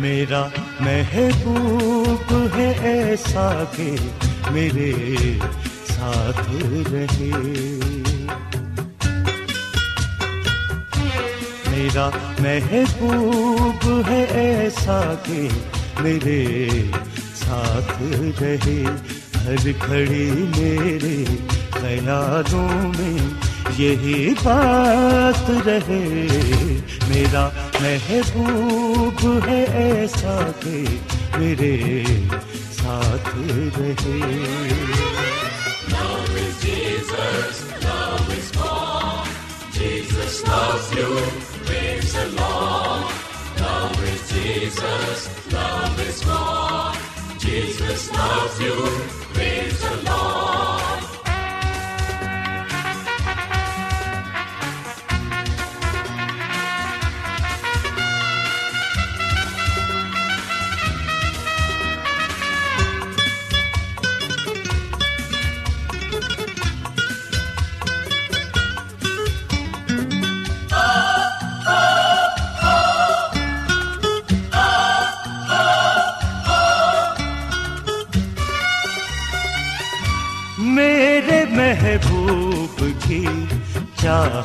میرا محبوب ہے ایسا کہ میرے ساتھ رہے۔ میرا محبوب ہے ایسا کہ میرے ساتھ رہے۔ ہر گھڑی میرے خیالوں میں یہی بات رہے میرا محبوب ہے ایسا کہ میرے ساتھ رہے۔ میرے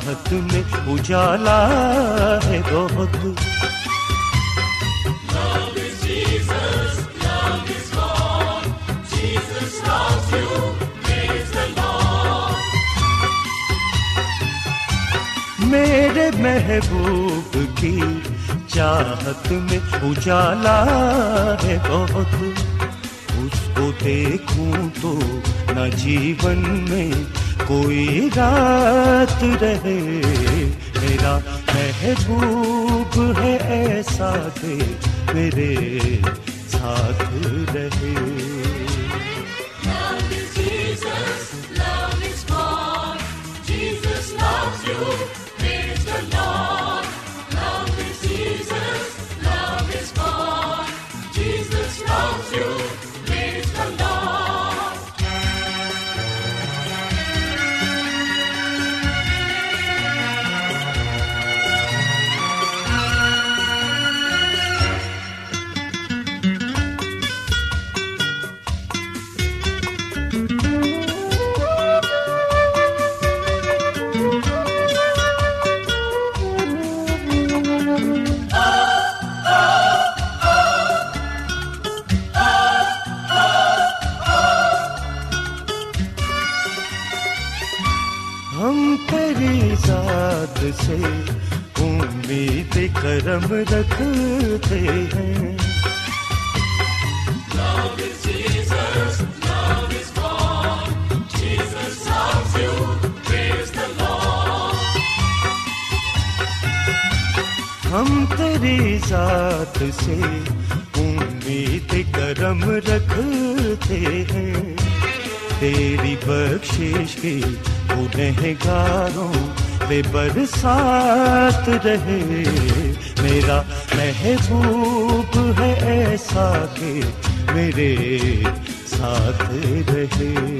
چاہت میں اجالا ہے بہت۔ میرے محبوب کی چاہت میں اجالا ہے بہت۔ اس کو دیکھوں تو نہ جیون میں کوئی رات رہے میرا محبوب ہے ایسا کہ میرے ساتھ رہے۔ ہم تیری ذات سے امید کرم رکھتے ہیں۔ تیری بخشش کی گنہگاروں بے برسات رہے۔ میرا محبوب ہے ایسا کہ میرے ساتھ رہے۔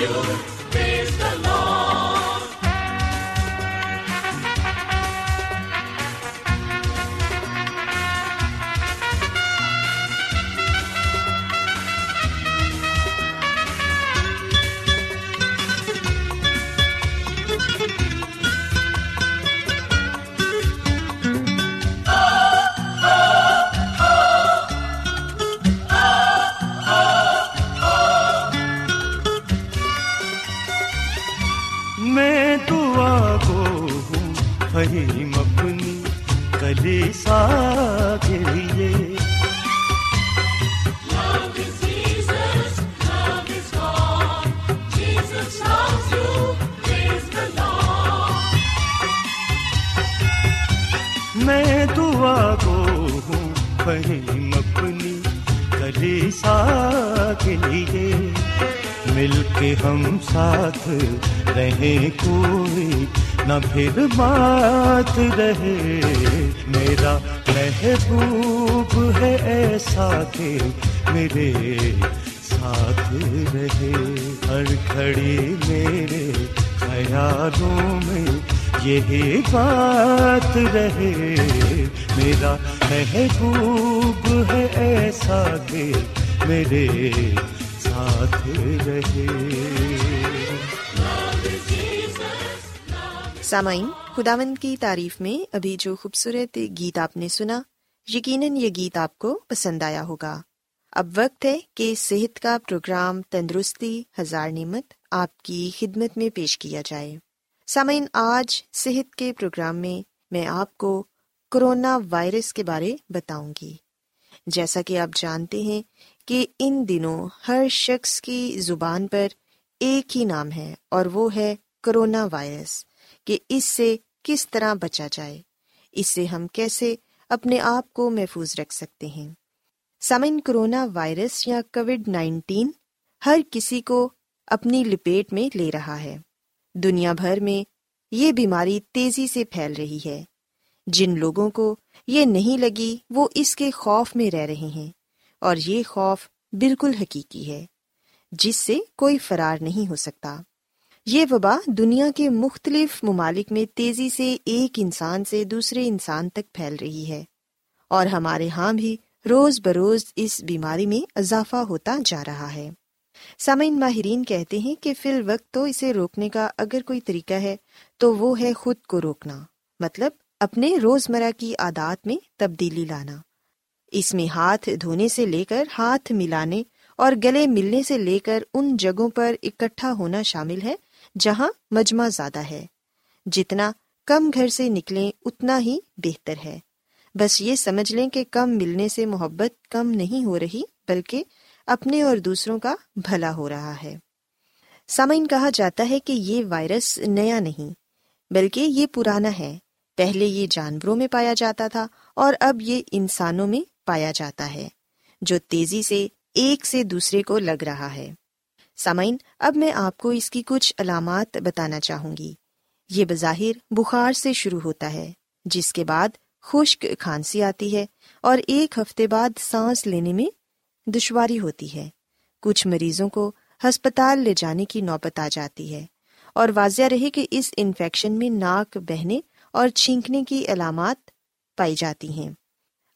میں ساتھ رہیں کوئی نہ پھر بات رہے۔ میرا محبوب ہے ایسا کہ میرے ساتھ رہے۔ ہر گھڑی میرے خیالوں میں یہی بات رہے۔ میرا محبوب ہے ایسا کہ میرے ساتھ رہے۔ سامعین، خداوند کی تعریف میں ابھی جو خوبصورت گیت آپ نے سنا، یقیناً یہ گیت آپ کو پسند آیا ہوگا۔ اب وقت ہے کہ صحت کا پروگرام تندرستی ہزار نعمت آپ کی خدمت میں پیش کیا جائے۔ سامعین، آج صحت کے پروگرام میں میں آپ کو کرونا وائرس کے بارے بتاؤں گی۔ جیسا کہ آپ جانتے ہیں کہ ان دنوں ہر شخص کی زبان پر ایک ہی نام ہے اور وہ ہے کرونا وائرس۔ کہ اس سے کس طرح بچا جائے۔ اس سے ہم کیسے اپنے آپ کو محفوظ رکھ سکتے ہیں۔ سمن کرونا وائرس یا کووڈ نائنٹین ہر کسی کو اپنی لپیٹ میں لے رہا ہے۔ دنیا بھر میں یہ بیماری تیزی سے پھیل رہی ہے۔ جن لوگوں کو یہ نہیں لگی، وہ اس کے خوف میں رہ رہے ہیں۔ اور یہ خوف بالکل حقیقی ہے، جس سے کوئی فرار نہیں ہو سکتا۔ یہ وبا دنیا کے مختلف ممالک میں تیزی سے ایک انسان سے دوسرے انسان تک پھیل رہی ہے اور ہمارے ہاں بھی روز بروز اس بیماری میں اضافہ ہوتا جا رہا ہے۔ سامعین ماہرین کہتے ہیں کہ فی الوقت تو اسے روکنے کا اگر کوئی طریقہ ہے تو وہ ہے خود کو روکنا مطلب اپنے روزمرہ کی عادات میں تبدیلی لانا۔ اس میں ہاتھ دھونے سے لے کر ہاتھ ملانے اور گلے ملنے سے لے کر ان جگہوں پر اکٹھا ہونا شامل ہے جہاں مجمع زیادہ ہے۔ جتنا کم گھر سے نکلیں، اتنا ہی بہتر ہے۔ بس یہ سمجھ لیں کہ کم ملنے سے محبت کم نہیں ہو رہی، بلکہ اپنے اور دوسروں کا بھلا ہو رہا ہے۔ سامعین، کہا جاتا ہے کہ یہ وائرس نیا نہیں، بلکہ یہ پرانا ہے۔ پہلے یہ جانوروں میں پایا جاتا تھا اور اب یہ انسانوں میں پایا جاتا ہے، جو تیزی سے ایک سے دوسرے کو لگ رہا ہے۔ سامعین، اب میں آپ کو اس کی کچھ علامات بتانا چاہوں گی۔ یہ بظاہر بخار سے شروع ہوتا ہے، جس کے بعد خشک کھانسی آتی ہے اور ایک ہفتے بعد سانس لینے میں دشواری ہوتی ہے۔ کچھ مریضوں کو ہسپتال لے جانے کی نوبت آ جاتی ہے اور واضح رہے کہ اس انفیکشن میں ناک بہنے اور چھینکنے کی علامات پائی جاتی ہیں۔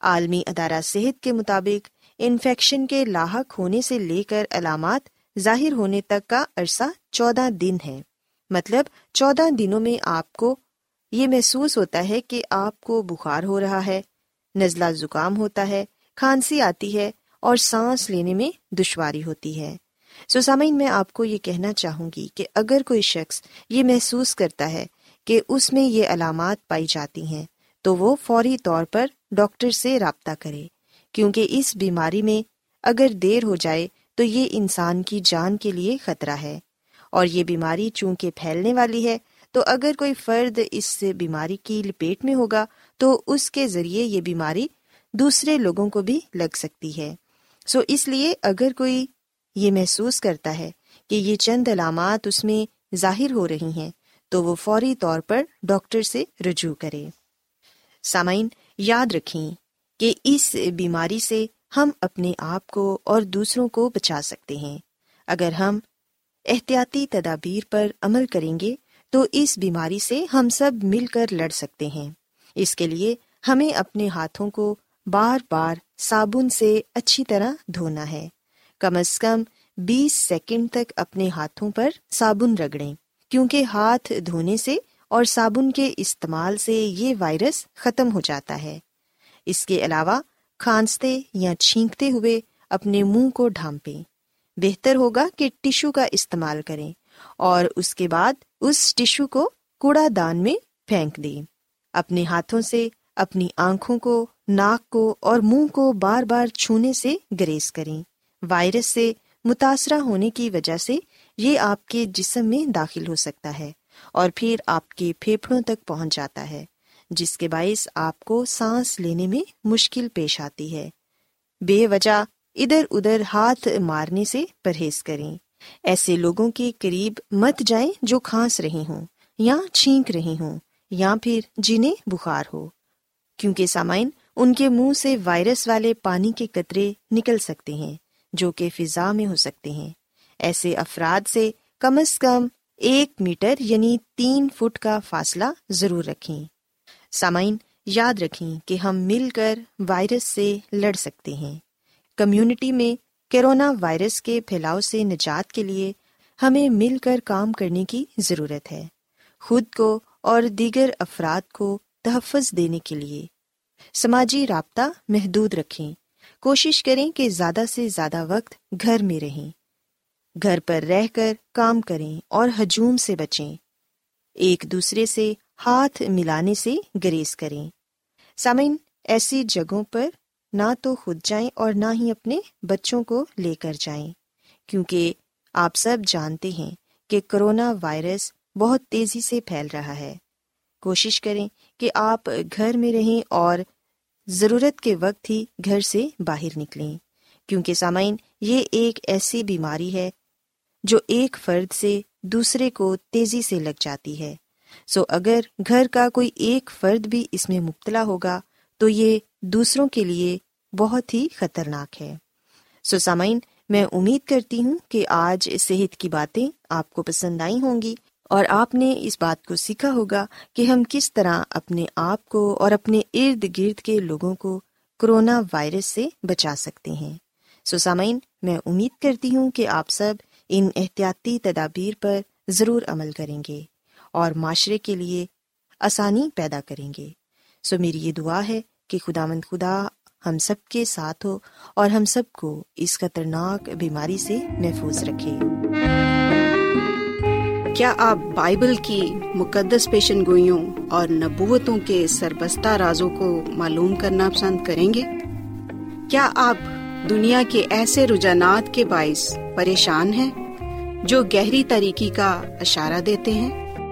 عالمی ادارہ صحت کے مطابق انفیکشن کے لاحق ہونے سے لے کر علامات ظاہر ہونے تک کا عرصہ چودہ دن ہے۔ مطلب چودہ دنوں میں آپ کو یہ محسوس ہوتا ہے کہ آپ کو بخار ہو رہا ہے، نزلہ زکام ہوتا ہے، کھانسی آتی ہے اور سانس لینے میں دشواری ہوتی ہے۔ سو سامعین، میں آپ کو یہ کہنا چاہوں گی کہ اگر کوئی شخص یہ محسوس کرتا ہے کہ اس میں یہ علامات پائی جاتی ہیں، تو وہ فوری طور پر ڈاکٹر سے رابطہ کرے۔ کیونکہ اس بیماری میں اگر دیر ہو جائے تو یہ انسان کی جان کے لیے خطرہ ہے۔ اور یہ بیماری چونکہ پھیلنے والی ہے، تو اگر کوئی فرد اس بیماری کی لپیٹ میں ہوگا، تو اس کے ذریعے یہ بیماری دوسرے لوگوں کو بھی لگ سکتی ہے۔ سو اس لیے اگر کوئی یہ محسوس کرتا ہے کہ یہ چند علامات اس میں ظاہر ہو رہی ہیں، تو وہ فوری طور پر ڈاکٹر سے رجوع کرے۔ سامعین، یاد رکھیں کہ اس بیماری سے ہم اپنے آپ کو اور دوسروں کو بچا سکتے ہیں۔ اگر ہم احتیاطی تدابیر پر عمل کریں گے تو اس بیماری سے ہم سب مل کر لڑ سکتے ہیں۔ اس کے لیے ہمیں اپنے ہاتھوں کو بار بار صابن سے اچھی طرح دھونا ہے۔ کم از کم بیس سیکنڈ تک اپنے ہاتھوں پر صابن رگڑیں، کیونکہ ہاتھ دھونے سے اور صابن کے استعمال سے یہ وائرس ختم ہو جاتا ہے۔ اس کے علاوہ کھانستے یا چھینکتے ہوئے اپنے منہ کو ڈھانپیں۔ بہتر ہوگا کہ ٹشو کا استعمال کریں اور اس کے بعد اس ٹشو کو کوڑا دان میں پھینک دیں۔ اپنے ہاتھوں سے اپنی آنکھوں کو، ناک کو اور منہ کو بار بار چھونے سے گریز کریں۔ وائرس سے متاثرہ ہونے کی وجہ سے یہ آپ کے جسم میں داخل ہو سکتا ہے اور پھر آپ کے پھیپھڑوں تک پہنچ جاتا ہے۔ جس کے باعث آپ کو سانس لینے میں مشکل پیش آتی ہے۔ بے وجہ ادھر ادھر ہاتھ مارنے سے پرہیز کریں۔ ایسے لوگوں کے قریب مت جائیں جو کھانس رہے ہوں یا چھینک رہے ہوں یا پھر جنہیں بخار ہو۔ کیونکہ سامعین، ان کے منہ سے وائرس والے پانی کے قطرے نکل سکتے ہیں جو کہ فضا میں ہو سکتے ہیں۔ ایسے افراد سے کم از کم ایک میٹر یعنی تین فٹ کا فاصلہ ضرور رکھیں۔ سامعین، یاد رکھیں کہ ہم مل کر وائرس سے لڑ سکتے ہیں۔ کمیونٹی میں کرونا وائرس کے پھیلاؤ سے نجات کے لیے ہمیں مل کر کام کرنے کی ضرورت ہے۔ خود کو اور دیگر افراد کو تحفظ دینے کے لیے سماجی رابطہ محدود رکھیں۔ کوشش کریں کہ زیادہ سے زیادہ وقت گھر میں رہیں۔ گھر پر رہ کر کام کریں اور ہجوم سے بچیں۔ ایک دوسرے سے ہاتھ ملانے سے گریز کریں۔ سامعین، ایسی جگہوں پر نہ تو خود جائیں اور نہ ہی اپنے بچوں کو لے کر جائیں، کیونکہ آپ سب جانتے ہیں کہ کرونا وائرس بہت تیزی سے پھیل رہا ہے۔ کوشش کریں کہ آپ گھر میں رہیں اور ضرورت کے وقت ہی گھر سے باہر نکلیں، کیونکہ سامعین، یہ ایک ایسی بیماری ہے جو ایک فرد سے دوسرے کو تیزی سے لگ جاتی ہے۔ سو اگر گھر کا کوئی ایک فرد بھی اس میں مبتلا ہوگا، تو یہ دوسروں کے لیے بہت ہی خطرناک ہے۔ سو سامعین، میں امید کرتی ہوں کہ آج صحت کی باتیں آپ کو پسند آئی ہوں گی اور آپ نے اس بات کو سیکھا ہوگا کہ ہم کس طرح اپنے آپ کو اور اپنے ارد گرد کے لوگوں کو کرونا وائرس سے بچا سکتے ہیں۔ سو سامعین، میں امید کرتی ہوں کہ آپ سب ان احتیاطی تدابیر پر ضرور عمل کریں گے۔ اور معاشرے کے لیے آسانی پیدا کریں گے۔ سو میری یہ دعا ہے کہ خدا مند خدا ہم سب کے ساتھ ہو اور ہم سب کو اس خطرناک بیماری سے محفوظ رکھے۔ کیا آپ بائبل کی مقدس پیشن گوئیوں اور نبوتوں کے سربستہ رازوں کو معلوم کرنا پسند کریں گے؟ کیا آپ دنیا کے ایسے رجحانات کے باعث پریشان ہیں جو گہری طریقے کا اشارہ دیتے ہیں؟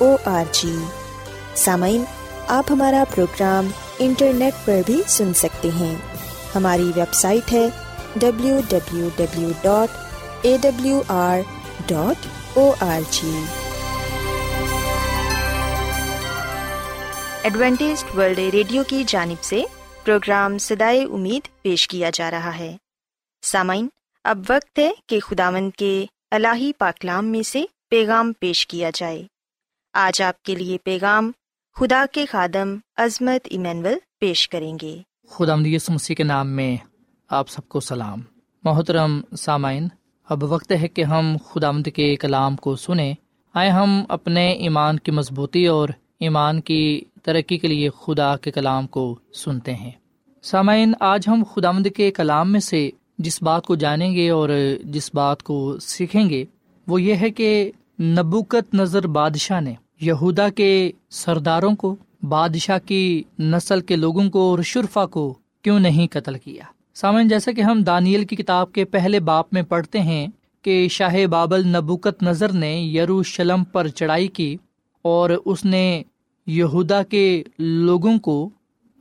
O R G سامعین آپ ہمارا پروگرام انٹرنیٹ پر بھی سن سکتے ہیں ہماری ویب سائٹ ہے W W W dot A W R dot O R G Adventist world radio کی جانب سے پروگرام سدائے امید پیش کیا جا رہا ہے سامعین اب وقت ہے کہ خداون کے الہی پاکلام میں سے پیغام پیش کیا جائے آج آپ کے لیے پیغام خدا کے خادم عظمت ایمینول پیش کریں گے۔ خدا مسیح کے نام میں آپ سب کو سلام۔ محترم سامعین، اب وقت ہے کہ ہم خدا مد کے کلام کو سنیں۔ آئے ہم اپنے ایمان کی مضبوطی اور ایمان کی ترقی کے لیے خدا کے کلام کو سنتے ہیں۔ سامعین، آج ہم خدا مد کے کلام میں سے جس بات کو جانیں گے اور جس بات کو سیکھیں گے، وہ یہ ہے کہ نبوکت نظر بادشاہ نے یہودا کے سرداروں کو، بادشاہ کی نسل کے لوگوں کو اور شرفا کو کیوں نہیں قتل کیا؟ سامعین، جیسا کہ ہم دانیل کی کتاب کے پہلے باپ میں پڑھتے ہیں کہ شاہ بابل نبوکت نظر نے یروشلم پر چڑھائی کی اور اس نے یہودا کے لوگوں کو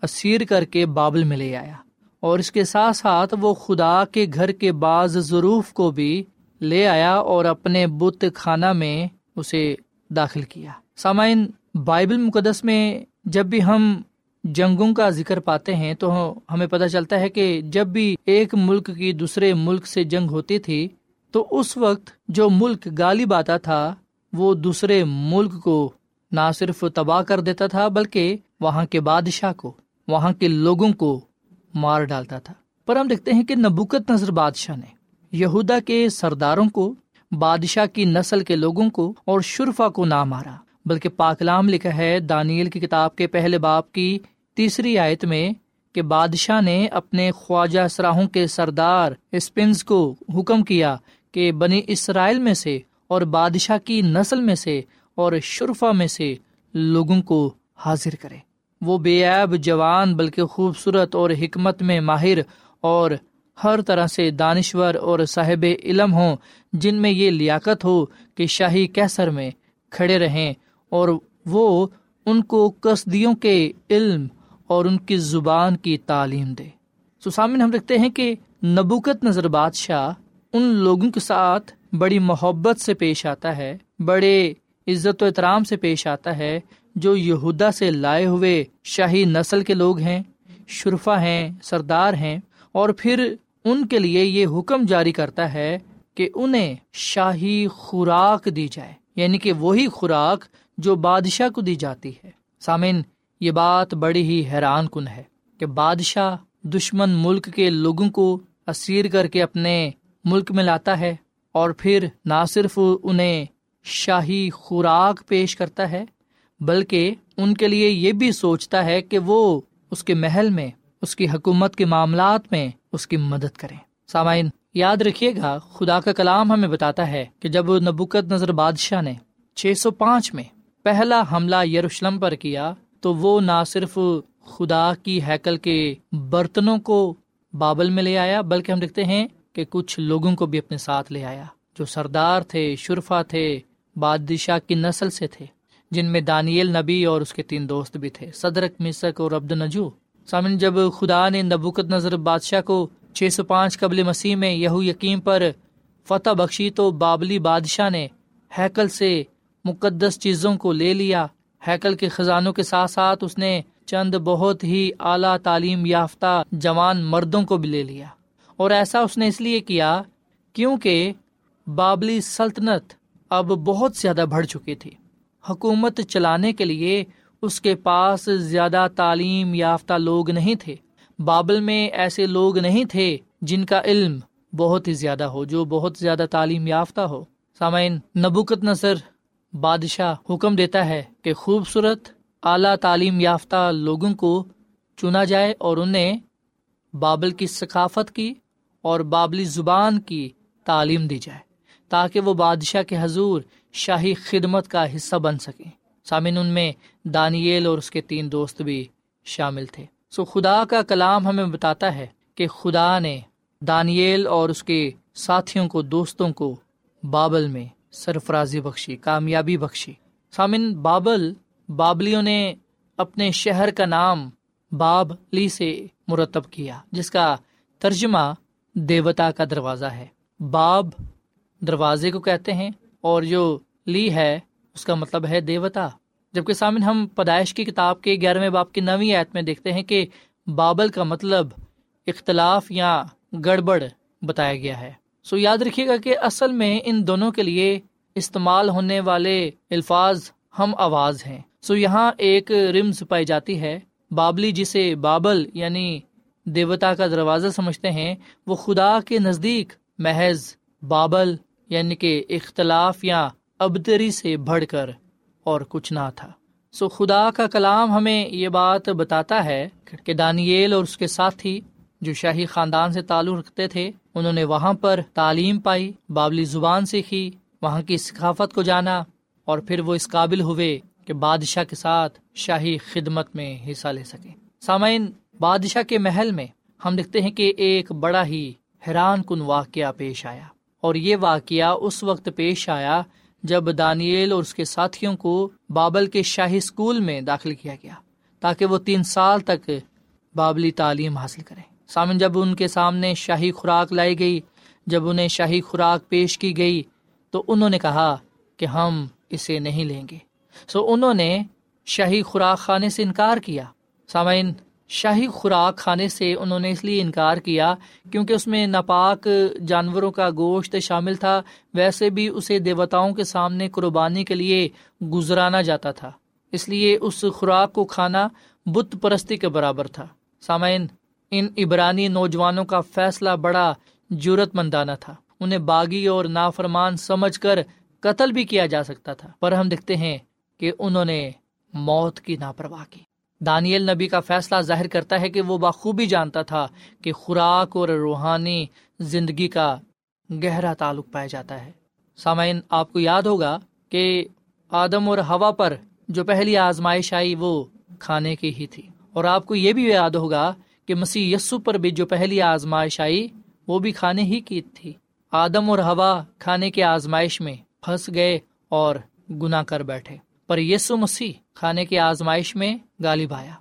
اسیر کر کے بابل میں لے آیا اور اس کے ساتھ ساتھ وہ خدا کے گھر کے بعض ضرور کو بھی لے آیا اور اپنے بت خانہ میں اسے داخل کیا۔ سامعین، بائبل مقدس میں جب بھی ہم جنگوں کا ذکر پاتے ہیں تو ہمیں پتہ چلتا ہے کہ جب بھی ایک ملک کی دوسرے ملک سے جنگ ہوتی تھی، تو اس وقت جو ملک غالب آتا تھا، وہ دوسرے ملک کو نہ صرف تباہ کر دیتا تھا، بلکہ وہاں کے بادشاہ کو، وہاں کے لوگوں کو مار ڈالتا تھا۔ پر ہم دیکھتے ہیں کہ نبوکت نظر بادشاہ نے یہودا کے سرداروں کو، بادشاہ کی نسل کے لوگوں کو اور شرفا کو نہ مارا، بلکہ پاکلام لکھا ہے دانیل کی کتاب کے پہلے باپ کی تیسری آیت میں کہ بادشاہ نے اپنے خواجہ سراہوں کے سردار اسپنز کو حکم کیا کہ بنی اسرائیل میں سے اور بادشاہ کی نسل میں سے اور شرفا میں سے لوگوں کو حاضر کرے۔ وہ بے عیب جوان بلکہ خوبصورت اور حکمت میں ماہر اور ہر طرح سے دانشور اور صاحب علم ہوں، جن میں یہ لیاقت ہو کہ شاہی کیسر میں کھڑے رہیں اور وہ ان کو کسدیوں کے علم اور ان کی زبان کی تعلیم دے۔ سامن ہم رکھتے ہیں کہ نبوکت نظر بادشاہ ان لوگوں کے ساتھ بڑی محبت سے پیش آتا ہے، بڑے عزت و احترام سے پیش آتا ہے، جو یہودا سے لائے ہوئے شاہی نسل کے لوگ ہیں شرفا ہیں، سردار ہیں اور پھر ان کے لیے یہ حکم جاری کرتا ہے کہ انہیں شاہی خوراک دی جائے یعنی کہ وہی خوراک جو بادشاہ کو دی جاتی ہے۔ سامن یہ بات بڑی ہی حیران کن ہے کہ بادشاہ دشمن ملک کے لوگوں کو اسیر کر کے اپنے ملک میں لاتا ہے اور پھر نہ صرف انہیں شاہی خوراک پیش کرتا ہے، بلکہ ان کے لیے یہ بھی سوچتا ہے کہ وہ اس کے محل میں اس کی حکومت کے معاملات میں اس کی مدد کریں۔ سامعین، یاد رکھیے گا، خدا کا کلام ہمیں بتاتا ہے کہ جب نبوکت نظر بادشاہ نے چھ سو پانچ میں پہلا حملہ یروشلم پر کیا، تو وہ نہ صرف خدا کی ہیکل کے برتنوں کو بابل میں لے آیا، بلکہ ہم دیکھتے ہیں کہ کچھ لوگوں کو بھی اپنے ساتھ لے آیا، جو سردار تھے، شرفا تھے، بادشاہ کی نسل سے تھے، جن میں دانیل نبی اور اس کے تین دوست بھی تھے، صدرک مسک اور عبد نجو سامن، جب خدا نے نبوکت نظر بادشاہ کو چھ سو پانچ قبل مسیح میں یہو یقین پر فتح بخشی تو بابلی بادشاہ نے ہیکل سے مقدس چیزوں کو لے لیا۔ ہیکل کے خزانوں کے ساتھ ساتھ اس نے چند بہت ہی اعلیٰ تعلیم یافتہ جوان مردوں کو بھی لے لیا۔ اور ایسا اس نے اس لیے کیا کیونکہ بابلی سلطنت اب بہت زیادہ بڑھ چکی تھی۔ حکومت چلانے کے لیے اس کے پاس زیادہ تعلیم یافتہ لوگ نہیں تھے۔ بابل میں ایسے لوگ نہیں تھے جن کا علم بہت ہی زیادہ ہو، جو بہت زیادہ تعلیم یافتہ ہو۔ سامعین، نبوکت نظر بادشاہ حکم دیتا ہے کہ خوبصورت، اعلیٰ تعلیم یافتہ لوگوں کو چنا جائے اور انہیں بابل کی ثقافت کی اور بابلی زبان کی تعلیم دی جائے، تاکہ وہ بادشاہ کے حضور شاہی خدمت کا حصہ بن سکیں۔ سامن ان میں دانیل اور اس کے تین دوست بھی شامل تھے۔ سو خدا کا کلام ہمیں بتاتا ہے کہ خدا نے دانیل اور اس کے ساتھیوں کو، دوستوں کو بابل میں سرفرازی بخشی، کامیابی بخشی۔ سامن بابل، بابلیوں نے اپنے شہر کا نام باب لی سے مرتب کیا، جس کا ترجمہ دیوتا کا دروازہ ہے۔ باب دروازے کو کہتے ہیں اور جو لی ہے، اس کا مطلب ہے دیوتا۔ جبکہ سامن ہم پیدائش کی کتاب کے گیارہویں باپ کی نویں آیت میں دیکھتے ہیں کہ بابل کا مطلب اختلاف یا گڑبڑ بتایا گیا ہے۔ سو یاد رکھیے گا کہ اصل میں ان دونوں کے لیے استعمال ہونے والے الفاظ ہم آواز ہیں۔ سو یہاں ایک رمز پائی جاتی ہے۔ بابلی جسے بابل یعنی دیوتا کا دروازہ سمجھتے ہیں، وہ خدا کے نزدیک محض بابل یعنی کہ اختلاف یا ابتری سے بڑھ کر اور کچھ نہ تھا۔ سو خدا کا کلام ہمیں یہ بات بتاتا ہے کہ دانیل اور اس کے ساتھی جو شاہی خاندان سے تعلق رکھتے تھے، انہوں نے وہاں پر تعلیم پائی، بابلی زبان سیکھی، وہاں کی ثقافت کو جانا اور پھر وہ اس قابل ہوئے کہ بادشاہ کے ساتھ شاہی خدمت میں حصہ لے سکے سامعین، بادشاہ کے محل میں ہم دیکھتے ہیں کہ ایک بڑا ہی حیران کن واقعہ پیش آیا اور یہ واقعہ اس وقت پیش آیا جب دانیل اور اس کے ساتھیوں کو بابل کے شاہی اسکول میں داخل کیا گیا تاکہ وہ تین سال تک بابلی تعلیم حاصل کریں۔ سامن، جب ان کے سامنے شاہی خوراک لائی گئی، جب انہیں شاہی خوراک پیش کی گئی، تو انہوں نے کہا کہ ہم اسے نہیں لیں گے۔ سو انہوں نے شاہی خوراک کھانے سے انکار کیا۔ سامعین شاہی خوراک کھانے سے انہوں نے اس لیے انکار کیا کیونکہ اس میں ناپاک جانوروں کا گوشت شامل تھا، ویسے بھی اسے دیوتاؤں کے سامنے قربانی کے لیے گزرانا جاتا تھا۔ اس لیے اس خوراک کو کھانا بت پرستی کے برابر تھا۔ سامعین، ان عبرانی نوجوانوں کا فیصلہ بڑا جرت مندانہ تھا۔ انہیں باغی اور نافرمان سمجھ کر قتل بھی کیا جا سکتا تھا۔ پر ہم دیکھتے ہیں کہ انہوں نے موت کی لاپرواہ کی۔ دانیل نبی کا فیصلہ ظاہر کرتا ہے کہ وہ بخوبی جانتا تھا کہ خوراک اور روحانی زندگی کا گہرا تعلق پایا جاتا ہے۔ سامعین، آپ کو یاد ہوگا کہ آدم اور ہوا پر جو پہلی آزمائش آئی وہ کھانے کی ہی تھی۔ اور آپ کو یہ بھی یاد ہوگا کہ مسیح یسو پر بھی جو پہلی آزمائش آئی وہ بھی کھانے ہی کی تھی۔ آدم اور ہوا کھانے کے آزمائش میں پھنس گئے اور گنا کر بیٹھے۔ پر یسو مسیح کھانے کی آزمائش میں گالی بایا۔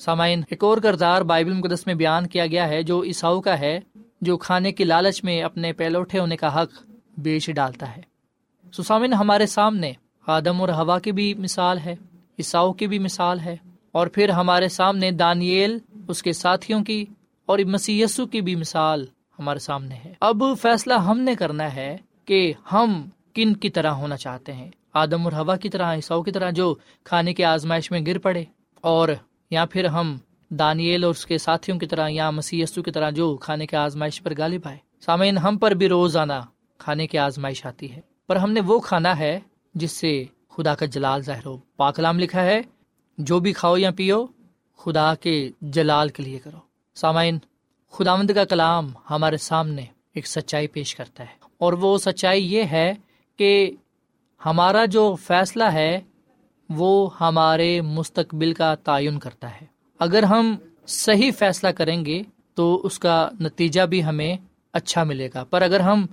سامعین، ایک اور کردار بائبل مقدس میں بیان کیا گیا ہے جو عیساؤ کا ہے، جو کھانے کی لالچ میں اپنے پہلوٹے ہونے کا حق بیچ ڈالتا ہے۔ سامن ہمارے سامنے آدم اور ہوا کی بھی مثال ہے عیساؤ کی بھی مثال ہے، اور پھر ہمارے سامنے دانیل، اس کے ساتھیوں کی اور مسی کی بھی مثال ہمارے سامنے ہے۔ اب فیصلہ ہم نے کرنا ہے کہ ہم کن کی طرح ہونا چاہتے ہیں۔ آدم اور ہوا کی طرح عیساؤ کی طرح جو کھانے کے آزمائش میں گر پڑے اور یا پھر ہم دانیل اور اس کے ساتھیوں کی طرح یا مسی کی طرح جو کھانے کے آزمائش پر گالی پائے۔ سامعین، ہم پر بھی روزانہ کھانے کی آزمائش آتی ہے، پر ہم نے وہ کھانا ہے جس سے خدا کا جلال ظاہر ہو۔ پاکلام لکھا ہے، جو بھی کھاؤ یا پیو، خدا کے جلال کے لیے کرو۔ سامعین خدا مند کا کلام ہمارے سامنے ایک سچائی پیش کرتا ہے اور وہ سچائی یہ ہے کہ ہمارا جو فیصلہ ہے، وہ ہمارے مستقبل کا تعین کرتا ہے۔ اگر ہم صحیح فیصلہ کریں گے، تو اس کا نتیجہ بھی ہمیں اچھا ملے گا۔ پر اگر ہم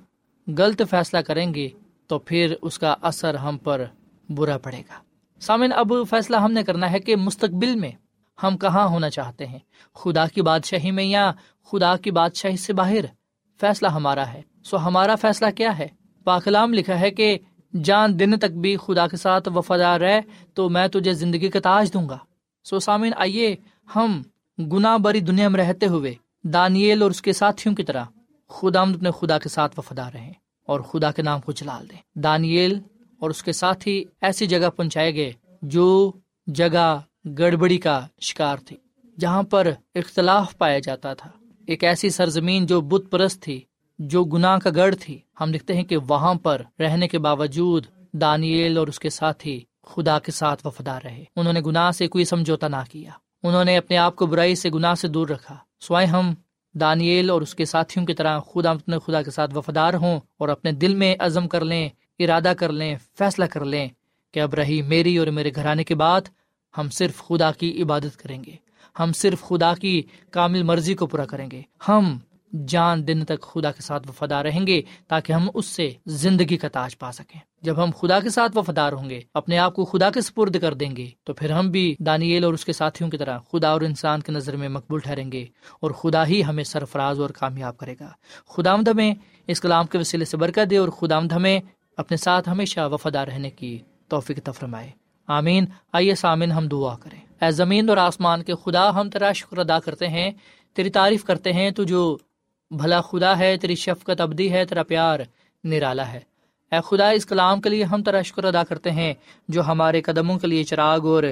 غلط فیصلہ کریں گے، تو پھر اس کا اثر ہم پر برا پڑے گا۔ سامن اب فیصلہ ہم نے کرنا ہے کہ مستقبل میں ہم کہاں ہونا چاہتے ہیں۔ خدا کی بادشاہی میں یا خدا کی بادشاہی سے باہر فیصلہ ہمارا ہے۔ سو ہمارا فیصلہ کیا ہے؟ پاکلام لکھا ہے کہ جان دن تک بھی خدا کے ساتھ وفادار رہے تو میں تجھے زندگی کا تاج دوں گا۔ سو سامن آئیے ہم گنا بری دنیا میں رہتے ہوئے دانیل اور اس کے ساتھیوں کی طرح خدا اپنے خدا کے ساتھ وفادار رہیں اور خدا کے نام کو چلال دیں۔ دانیل اور اس کے ساتھ ہی ایسی جگہ پہنچائے گئے جو جگہ گڑبڑی کا شکار تھی، جہاں پر اختلاف پایا جاتا تھا۔ ایک ایسی سرزمین جو بت پرست تھی جو گناہ کا گڑھ تھی، ہم دیکھتے ہیں کہ وہاں پر رہنے کے باوجود دانیل اور اس کے ساتھی خدا کے ساتھ وفادار رہے۔ انہوں نے گناہ سے کوئی سمجھوتا نہ کیا۔ انہوں نے اپنے آپ کو برائی سے، گناہ سے دور رکھا۔ سوائے ہم، دانیل اور اس کے ساتھیوں کی طرح خدا اپنے خدا کے ساتھ وفادار ہوں اور اپنے دل میں عزم کر لیں، ارادہ کر لیں، فیصلہ کر لیں کہ اب رہی میری اور میرے گھرانے کے بعد ہم صرف خدا کی عبادت کریں گے۔ ہم صرف خدا کی کامل مرضی کو پورا کریں گے۔ ہم جان دن تک خدا کے ساتھ وفادار رہیں گے تاکہ ہم اس سے زندگی کا تاج پا سکیں۔ جب ہم خدا کے ساتھ وفادار ہوں گے، اپنے آپ کو خدا کے سپرد کر دیں گے، تو پھر ہم بھی دانیل اور اس کے ساتھیوں کی طرح خدا اور انسان کی نظر میں مقبول ٹھہریں گے اور خدا ہی ہمیں سرفراز اور کامیاب کرے گا۔ خدا آمد ہمیں اس کلام کے وسیلے سے برکت دے اور خدا آمد ہمیں اپنے ساتھ ہمیشہ وفادار رہنے کی توفیق تفرمائے آمین۔ آئیے سامن ہم دعا کریں۔ اے زمین اور آسمان کے خدا، ہم تیرا شکر ادا کرتے ہیں، تیری تعریف کرتے ہیں، تو جو بھلا خدا ہے، تیری شفقت ابدی ہے، تیرا پیار نرالا ہے۔ اے خدا، اس کلام کے لیے ہم تیرا شکر ادا کرتے ہیں، جو ہمارے قدموں کے لیے چراغ اور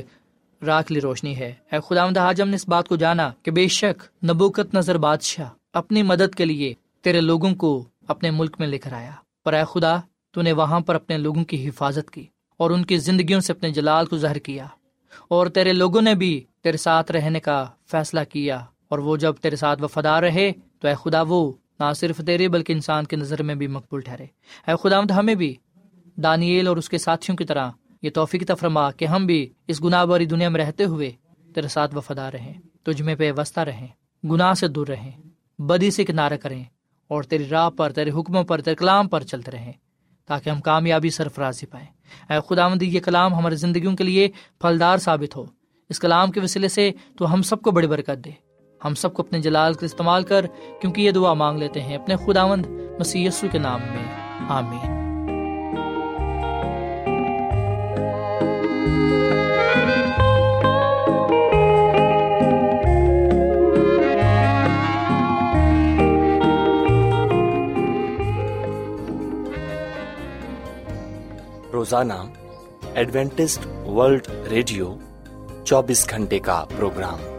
راک لی روشنی ہے۔ اے خدا حاجم نے اس بات کو جانا کہ بے شک نبوکت نظر بادشاہ اپنی مدد کے لیے تیرے لوگوں کو اپنے ملک میں لے کر آیا۔ پر اے خدا، تو نے وہاں پر اپنے لوگوں کی حفاظت کی اور ان کی زندگیوں سے اپنے جلال کو ظاہر کیا۔ اور تیرے لوگوں نے بھی تیرے ساتھ رہنے کا فیصلہ کیا۔ اور وہ جب تیرے ساتھ وفادار رہے تو اے خدا وہ نہ صرف تیرے بلکہ انسان کے نظر میں بھی مقبول ٹھہرے۔ اے خدا ہمیں بھی، دانیل اور اس کے ساتھیوں کی طرح یہ توفیق تفرما کہ ہم بھی اس گناہ باری دنیا میں رہتے ہوئے تیرے ساتھ وفادار رہیں، تجھ میں پہ وسطہ رہیں، گناہ سے دور رہیں، بدی سے کنارہ کریں اور تیری راہ پر، تیرے حکموں پر، تیرے کلام پر چلتے رہیں تاکہ ہم کامیابی سرفرازی پائیں۔ اے خدا مندی یہ کلام ہماری زندگیوں کے لیے پھلدار ثابت ہو۔ اس کلام کے وسیلے سے تو ہم سب کو بڑی برکت دے۔ ہم سب کو اپنے جلال کا استعمال کر، کیونکہ یہ دعا مانگ لیتے ہیں اپنے خدا مند مسی کے نام میں۔ آمین۔ روزانہ ایڈوینٹسٹ ورلڈ ریڈیو چوبیس گھنٹے کا پروگرام۔